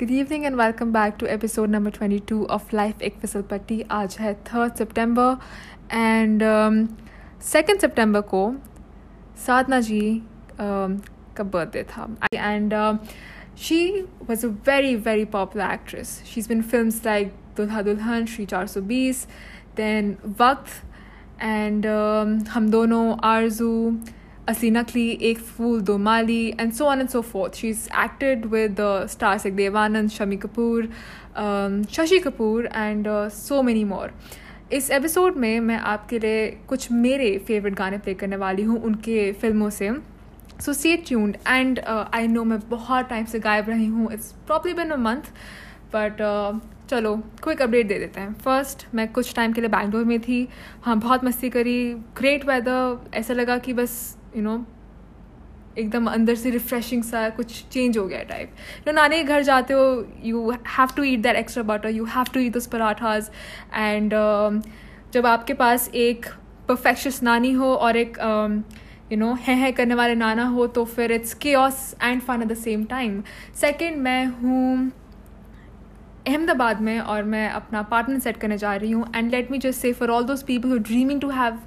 Good evening and welcome back to episode number 22 of Life एक फिसल पट्टी आज है थर्ड सितंबर एंड सेकेंड सितंबर को साधना जी um, का बर्थडे था and she was a very very popular actress she is been film like Dulha Dulhan Shree चार सौ बीस then Waqt and Hum Dono Arzoo Asli Nakli, Ek Fool, Do Mali, and so on and so forth. She's acted with the stars like Devanand, Shami Kapoor, um, Shashi Kapoor, and uh, so many more. इस episode में मैं आपके लिए कुछ मेरे favourite गाने play करने वाली हूँ उनके फ़िल्मों से। So stay tuned and I know मैं बहुत टाइम से गायब रही हूँ। It's probably been a month but चलो क्विक अपडेट दे देते हैं। फ़र्स्ट मैं कुछ टाइम के लिए बैंगलोर में थी। हाँ बहुत मस्ती करी। ग्रेट वेदर ऐसा लगा कि बस यू नो एकदम अंदर से रिफ्रेशिंग सा कुछ चेंज हो गया टाइप नो नानी के घर जाते हो you have to eat that extra butter you have to eat दस पराठाज एंड जब आपके पास एक परफेक्शस नानी हो और एक यू नो है है करने वाले नाना हो तो फिर इट्स के and fun at the same time second मैं हूँ अहमदाबाद में और मैं अपना अपार्टमेंट सेट करने जा रही हूँ। And let me just say for all those people who dreaming to have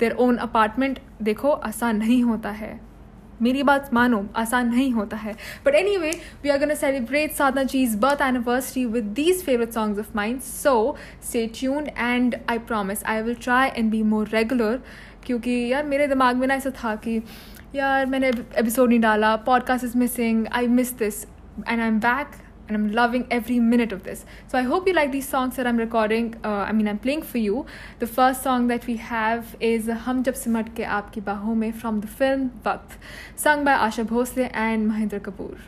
their own apartment देखो, आसान नहीं होता है। मेरी बात मानो, आसान नहीं होता है। But anyway we are gonna celebrate Sadhana cheese birth anniversary with these favourite songs of mine so stay tune and I promise I will try and be more regular क्योंकि यार, मेरे दिमाग में ना ऐसा था कि यार, मैंने एपिसोड नहीं डाला podcast is missing I miss this and I am back and I'm loving every minute of this. So I hope you like these songs that I'm recording. Uh, I mean, I'm playing for you. The first song that we have is Hum Jab Simat Ke Aapki Baahon Mein from the film Waqt, sung by Asha Bhosle and Mahendra Kapoor.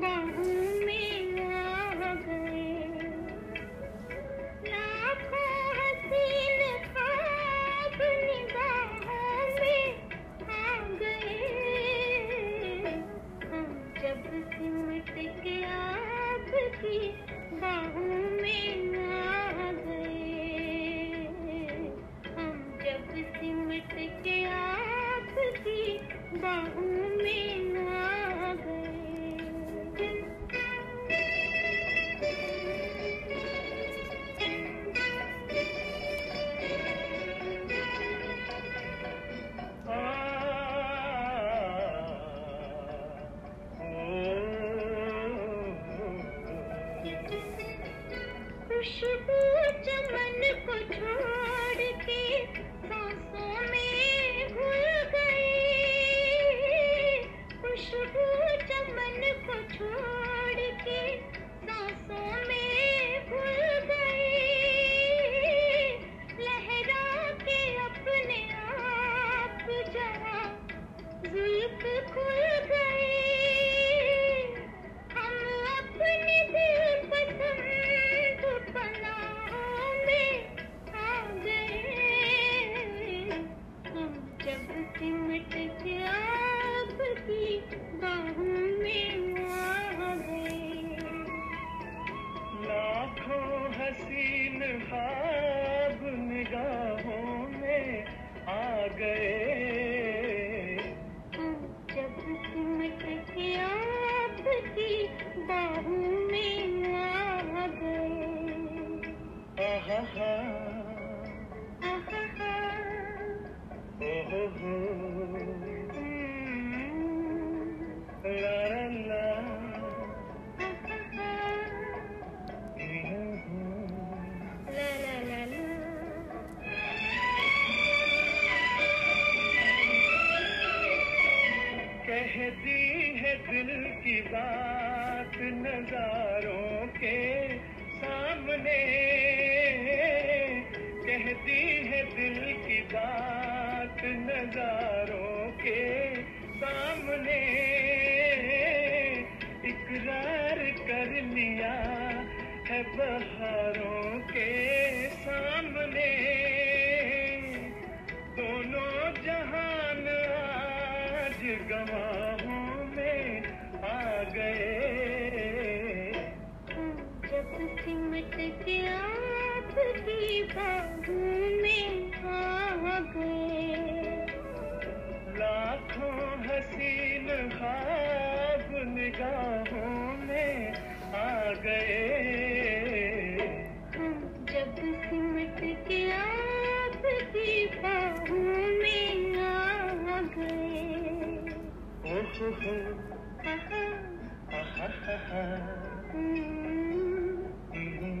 No. गवाहों में आ गए जब सिमट गया तुझी बाहों में आ गए। लाखों हसीन खाब निगाह Mm-hmm.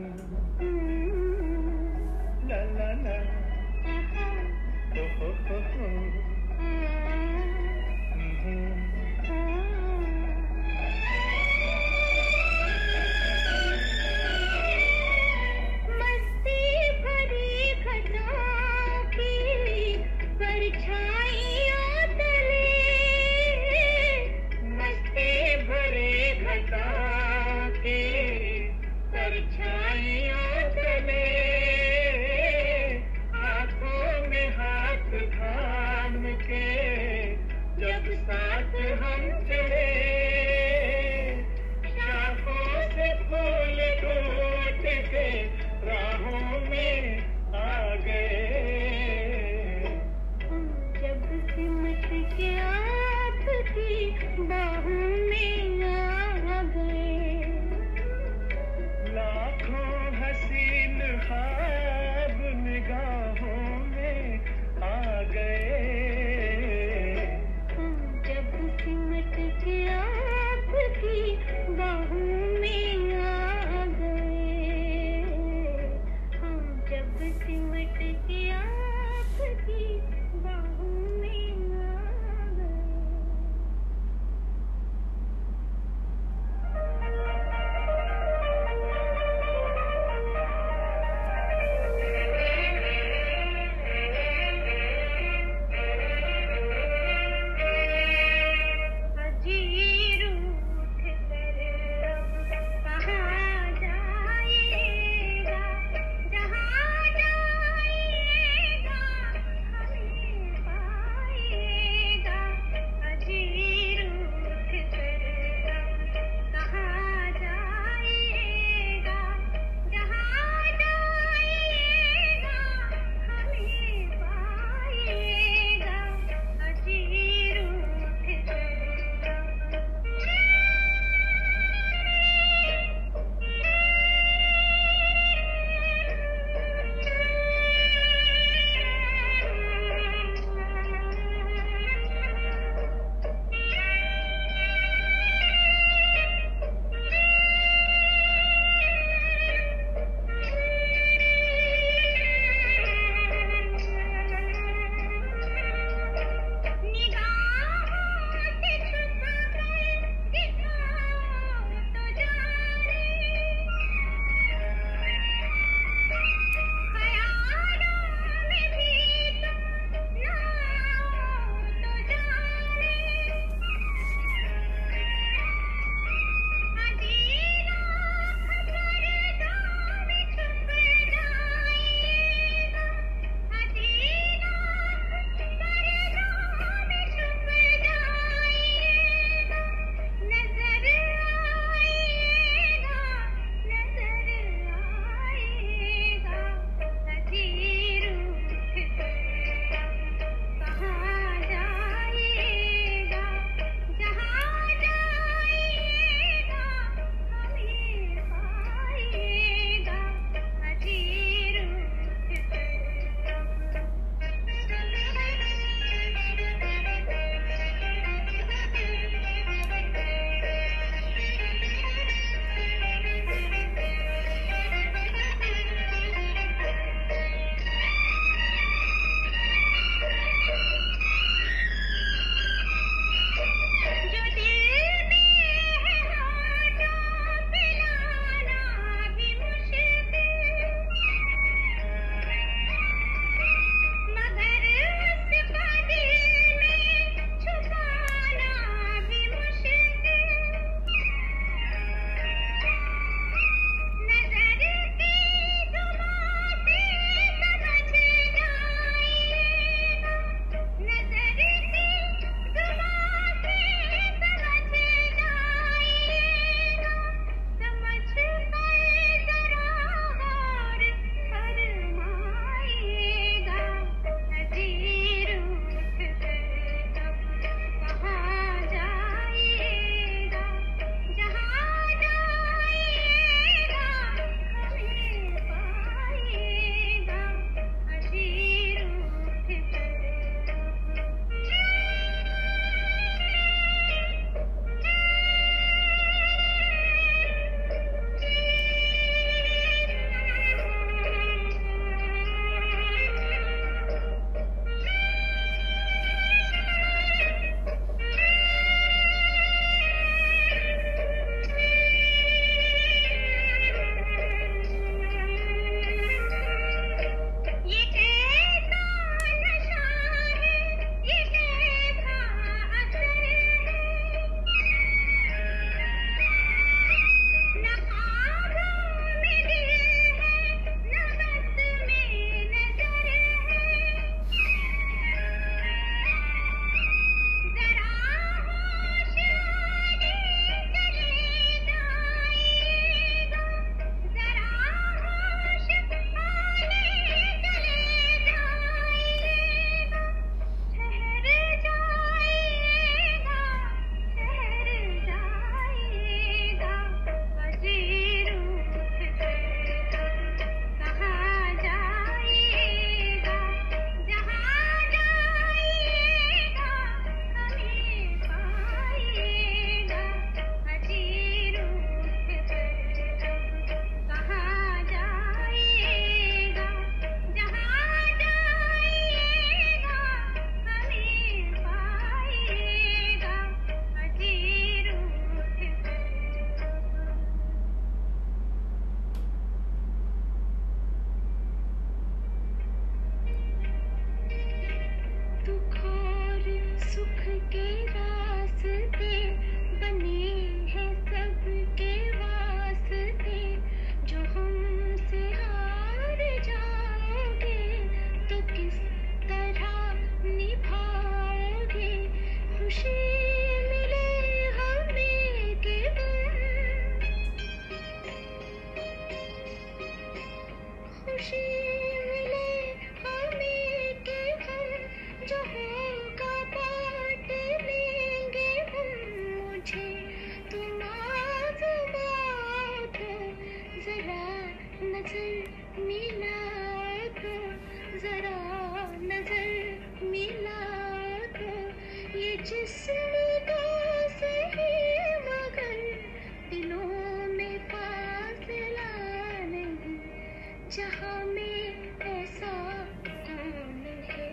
जहाँ में ऐसा कौन है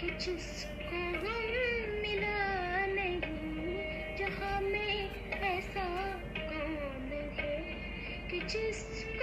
कि जिसको गम मिला नहीं? जहाँ में ऐसा कौन है कि जिसको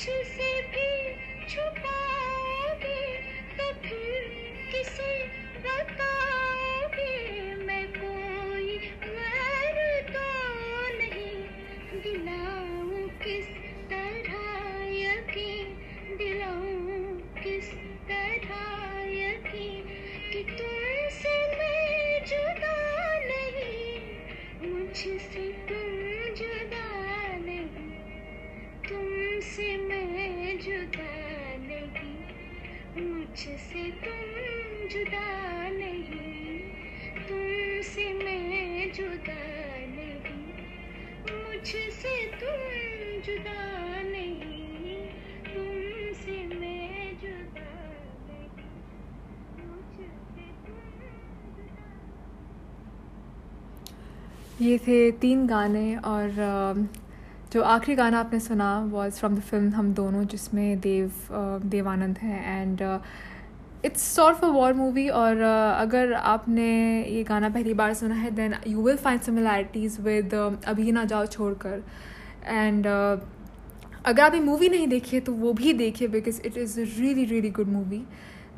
जो मुझसे भी ये थे तीन गाने और जो आखिरी गाना आपने सुना वॉज़ फ्रॉम द फ़िल्म हम दोनों, जिसमें देव देवानंद हैं and it's sort of war movie और अगर आपने ये गाना पहली बार सुना है then you will find similarities with अभी ना जाओ छोड़कर एंड अगर आप ये मूवी नहीं देखी है तो वो भी देखिए because it is really really good movie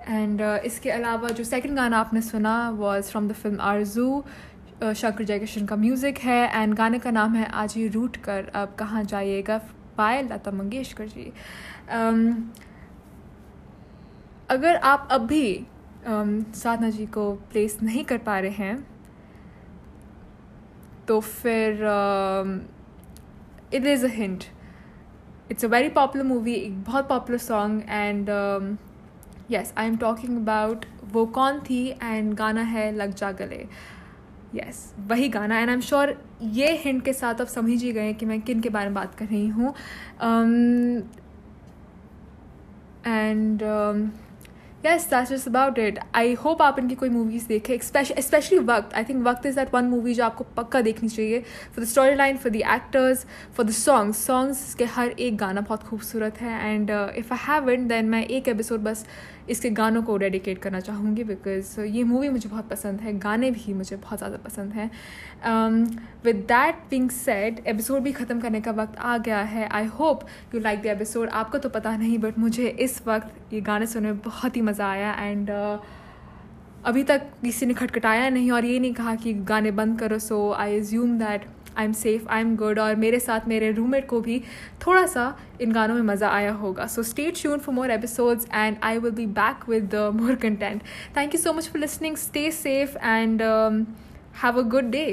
and इसके अलावा जो सेकंड गाना आपने सुना was from the film Aarzoo Shankar Jaikishan का म्यूज़िक है एंड गाने का नाम है आज ही रूट कर अब कहाँ जाइएगा? बाय लता मंगेशकर जी। um, अगर आप अब भी um, साधना जी को प्लेस नहीं कर पा रहे हैं तो फिर it is a hint it's a very popular movie एक बहुत popular song and yes I am talking about वो कौन थी एंड गाना है लग जा गले। यस वही गाना एंड आई एम श्योर ये हिंट के साथ आप समझ ही गए कि मैं किन के बारे में बात कर रही हूँ। And yes that is about it I hope आप इनकी कोई मूवीज़ देखें specially Waqt. I think Waqt is that one movie जो आपको पक्का देखनी चाहिए for the story line for the actors for the songs songs के हर एक गाना बहुत खूबसूरत है and if I have it then मैं एक एपिसोड बस इसके गानों को डेडिकेट करना चाहूँगी बिकॉज़ ये मूवी मुझे बहुत पसंद है, गाने भी मुझे बहुत ज़्यादा पसंद हैं। With that being said episode भी ख़त्म करने का वक्त आ गया है। I hope you like the episode आपको तो पता नहीं बट मुझे इस वक्त ये गाने सुनने में बहुत ही मज़ा आया एंड अभी तक किसी ने खटखटाया नहीं और ये नहीं कहा कि गाने बंद करो। So I assume that I am safe I am good और मेरे साथ मेरे रूममेट को भी थोड़ा सा इन गानों में मज़ा आया होगा। So stay tuned for more episodes and I will be back with more content thank you so much for listening stay safe and have a good day